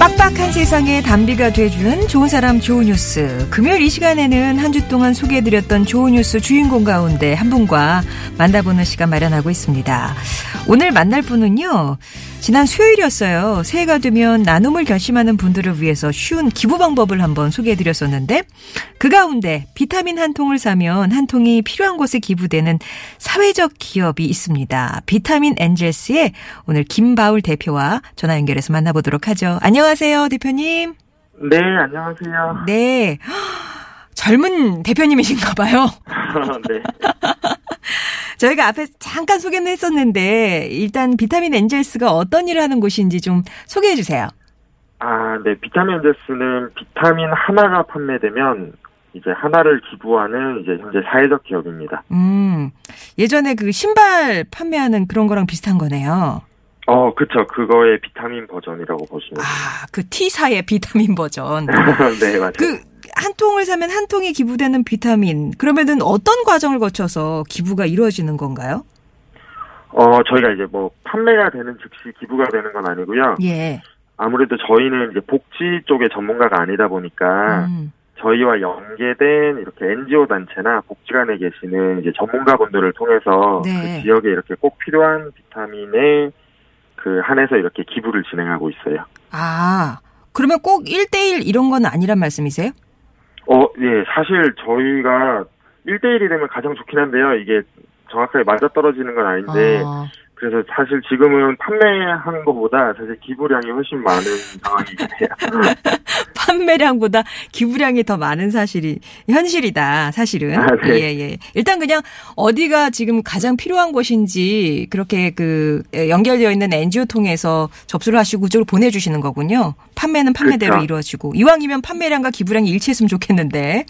빡빡한 세상에 단비가 돼주는 좋은 사람 좋은 뉴스. 금요일 이 시간에는 한 주 동안 소개해드렸던 좋은 뉴스 주인공 가운데 한 분과 만나보는 시간 마련하고 있습니다. 오늘 만날 분은요. 지난 수요일이었어요. 새해가 되면 나눔을 결심하는 분들을 위해서 쉬운 기부 방법을 한번 소개해 드렸었는데 그 가운데 비타민 한 통을 사면 한 통이 필요한 곳에 기부되는 사회적 기업이 있습니다. 비타민 엔젤스의 오늘 김바울 대표와 전화 연결해서 만나보도록 하죠. 안녕하세요, 대표님. 네, 안녕하세요. 네. 젊은 대표님이신가 봐요. 네. 저희가 앞에 잠깐 소개는 했었는데 일단 비타민 엔젤스가 어떤 일을 하는 곳인지 좀 소개해 주세요. 아, 네. 비타민 엔젤스는 비타민 하나가 판매되면 이제 하나를 기부하는 이제 현재 사회적 기업입니다. 음. 예전에 그 신발 판매하는 그런 거랑 비슷한 거네요. 어, 그쵸. 그거의 비타민 버전이라고 보시면. 아, 그 T사의 비타민 버전. 네, 맞아요. 그 한 통을 사면 한 통이 기부되는 비타민. 그러면은 어떤 과정을 거쳐서 기부가 이루어지는 건가요? 어, 저희가 이제 뭐 판매가 되는 즉시 기부가 되는 건 아니고요. 예. 아무래도 저희는 이제 복지 쪽의 전문가가 아니다 보니까 음. 저희와 연계된 이렇게 NGO 단체나 복지관에 계시는 이제 전문가분들을 통해서 네. 그 지역에 이렇게 꼭 필요한 비타민에 그 한해서 이렇게 기부를 진행하고 있어요. 아. 그러면 꼭 1대1 이런 건 아니란 말씀이세요? 어, 예, 사실 저희가 1대1이 되면 가장 좋긴 한데요. 이게 정확하게 맞아떨어지는 건 아닌데, 아. 그래서 사실 지금은 판매하는 것보다 사실 기부량이 훨씬 많은 상황이긴 해요. 판매량보다 기부량이 더 많은 사실이 현실이다. 사실은. 아, 네. 예, 예. 일단 그냥 어디가 지금 가장 필요한 곳인지 그렇게 그 연결되어 있는 NGO 통해서 접수를 하시고 그쪽으로 보내 주시는 거군요. 판매는 판매대로 그렇죠. 이루어지고 이왕이면 판매량과 기부량이 일치했으면 좋겠는데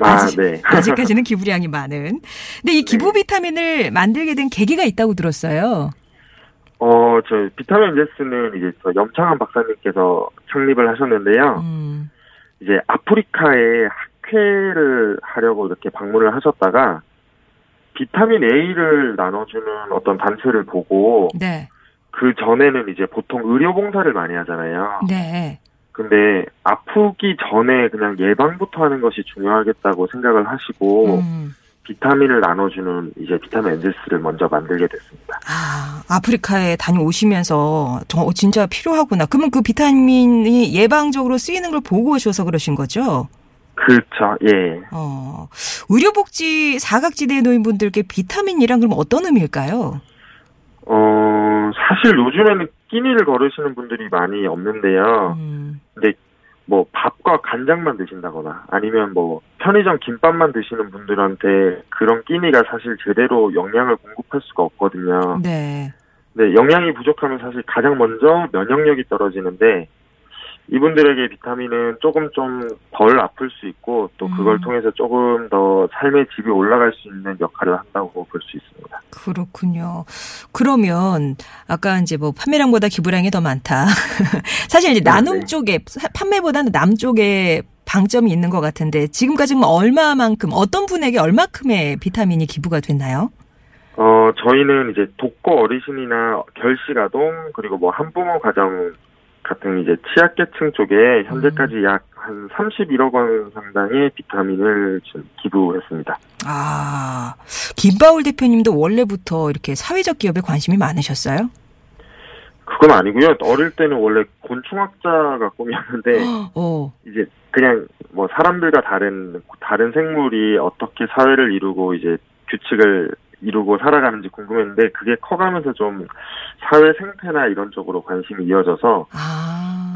아, 아직, 네. 아직까지는 기부량이 많은. 근데 이 기부 비타민을 만들게 된 계기가 있다고 들었어요. 어, 저 비타민 제스는 이제 저 염창한 박사님께서 창립을 하셨는데요. 음. 이제 아프리카에 학회를 하려고 이렇게 방문을 하셨다가 비타민 A를 나눠주는 어떤 단체를 보고 네. 그 전에는 이제 보통 의료봉사를 많이 하잖아요. 네. 근데 아프기 전에 그냥 예방부터 하는 것이 중요하겠다고 생각을 하시고 음. 비타민을 나눠주는 이제 비타민 엔젤스를 먼저 만들게 됐습니다. 아, 아프리카에 다녀오시면서 저 어, 진짜 필요하구나. 그러면 그 비타민이 예방적으로 쓰이는 걸 보고 오셔서 그러신 거죠? 그렇죠. 예. 어, 의료복지 사각지대 노인분들께 비타민이란 그럼 어떤 의미일까요? 어, 사실 요즘에는 끼니를 걸으시는 분들이 많이 없는데요. 음, 근데 뭐 밥과 간장만 드신다거나 아니면 뭐 편의점 김밥만 드시는 분들한테 그런 끼니가 사실 제대로 영양을 공급할 수가 없거든요. 네. 네, 영양이 부족하면 사실 가장 먼저 면역력이 떨어지는데 이분들에게 비타민은 조금 좀 덜 아플 수 있고 또 그걸 음. 통해서 조금 더 삶의 질이 올라갈 수 있는 역할을 한다고 볼 수 있습니다. 그렇군요. 그러면 아까 이제 뭐 판매량보다 기부량이 더 많다. 사실 이제 나눔 네. 쪽에 사- 판매보다는 남 쪽에 방점이 있는 것 같은데 지금까지 뭐 얼마만큼 어떤 분에게 얼마큼의 비타민이 기부가 됐나요? 어, 저희는 이제 독거 어르신이나 결식 아동 그리고 뭐 한부모 가정 같은 이제 취약계층 쪽에 현재까지 약한 31억 원 상당의 비타민을 기부했습니다. 아, 김바울 대표님도 원래부터 이렇게 사회적 기업에 관심이 많으셨어요? 그건 아니고요. 어릴 때는 원래 곤충학자가 꿈이었는데 어, 이제 그냥 뭐 사람들과 다른 다른 생물이 어떻게 사회를 이루고 이제 규칙을 이루고 살아가는지 궁금했는데 그게 커가면서 좀 사회 생태나 이런 쪽으로 관심이 이어져서 아.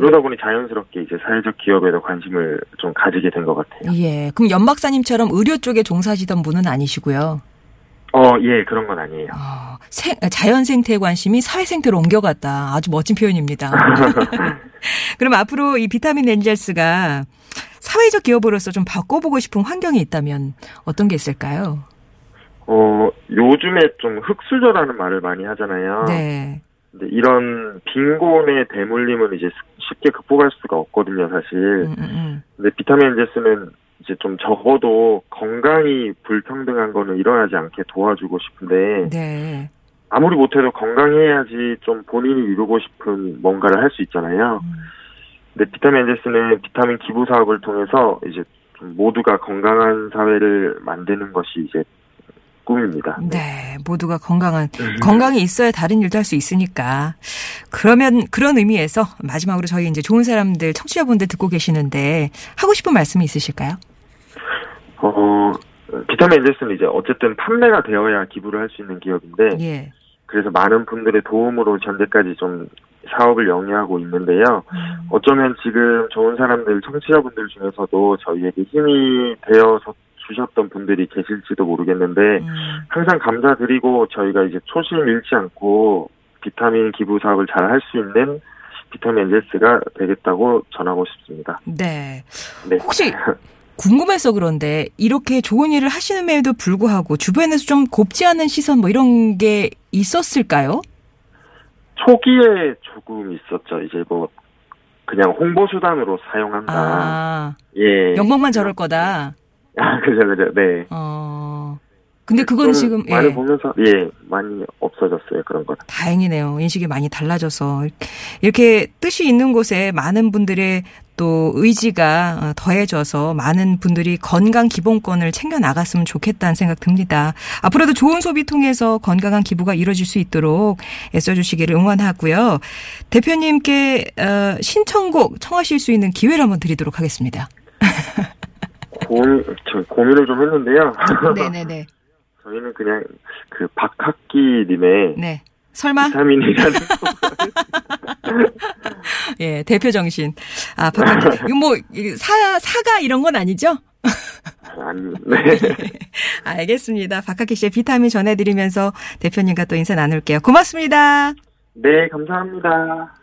그러다 보니 자연스럽게 이제 사회적 기업에도 관심을 좀 가지게 된 것 같아요. 예. 그럼 연 박사님처럼 의료 쪽에 종사하시던 분은 아니시고요. 어, 예, 그런 건 아니에요. 어, 생, 자연 생태에 관심이 사회 생태로 옮겨갔다. 아주 멋진 표현입니다. 그럼 앞으로 이 비타민 엔젤스가 사회적 기업으로서 좀 바꿔보고 싶은 환경이 있다면 어떤 게 있을까요? 어, 요즘에 좀 흑수저라는 말을 많이 하잖아요. 네. 이런 빈곤의 대물림은 이제 쉽게 극복할 수가 없거든요, 사실. 음, 음, 음. 근데 비타민 Z는 이제 좀 적어도 건강이 불평등한 거는 일어나지 않게 도와주고 싶은데 네. 아무리 못해도 건강해야지 좀 본인이 이루고 싶은 뭔가를 할 수 있잖아요. 음. 근데 비타민 Z는 비타민 기부 사업을 통해서 이제 좀 모두가 건강한 사회를 만드는 것이 이제 꿈입니다. 네, 모두가 건강한 건강이 있어야 다른 일도 할 수 있으니까. 그러면 그런 의미에서 마지막으로 저희 이제 좋은 사람들 청취자분들 듣고 계시는데 하고 싶은 말씀이 있으실까요? 어, 비타민 Z는 이제 어쨌든 판매가 되어야 기부를 할 수 있는 기업인데 예. 그래서 많은 분들의 도움으로 현재까지 좀 사업을 영위하고 있는데요. 음. 어쩌면 지금 좋은 사람들, 청취자분들 중에서도 저희에게 힘이 되어서 주셨던 분들이 계실지도 모르겠는데, 음. 항상 감사드리고 저희가 이제 초심 잃지 않고 비타민 기부 사업을 잘 할 수 있는 비타민 Z가 되겠다고 전하고 싶습니다. 네. 네. 혹시 궁금해서 그런데 이렇게 좋은 일을 하시는에도 불구하고 주변에서 좀 곱지 않은 시선 뭐 이런 게 있었을까요? 초기에 조금 있었죠. 이제 뭐, 그냥 홍보 수단으로 사용한다. 아, 예. 영광만 저럴 거다. 아, 그죠, 그죠. 네. 어. 근데 그건 좀 지금 많이 예. 보면서 예 많이 없어졌어요 그런 거는 다행이네요. 인식이 많이 달라져서 이렇게 뜻이 있는 곳에 많은 분들의 또 의지가 어, 더해져서 많은 분들이 건강 기본권을 챙겨 나갔으면 좋겠다는 생각 듭니다. 앞으로도 좋은 소비 통해서 건강한 기부가 이루어질 수 있도록 애써주시기를 응원하고요. 대표님께 어, 신청곡 청하실 수 있는 기회를 한번 드리도록 하겠습니다. 고민 저 고민을 좀 했는데요 네네네. 저희는 그냥 그 박학기님의 네. 설마? 비타민이라는 예, 대표 정신. 아, 바깥에. 이거 뭐, 이 사, 사가 이런 건 아니죠? 아니 네 알겠습니다. 박학기 씨의 비타민 전해드리면서 대표님과 또 인사 나눌게요. 고맙습니다. 네, 감사합니다.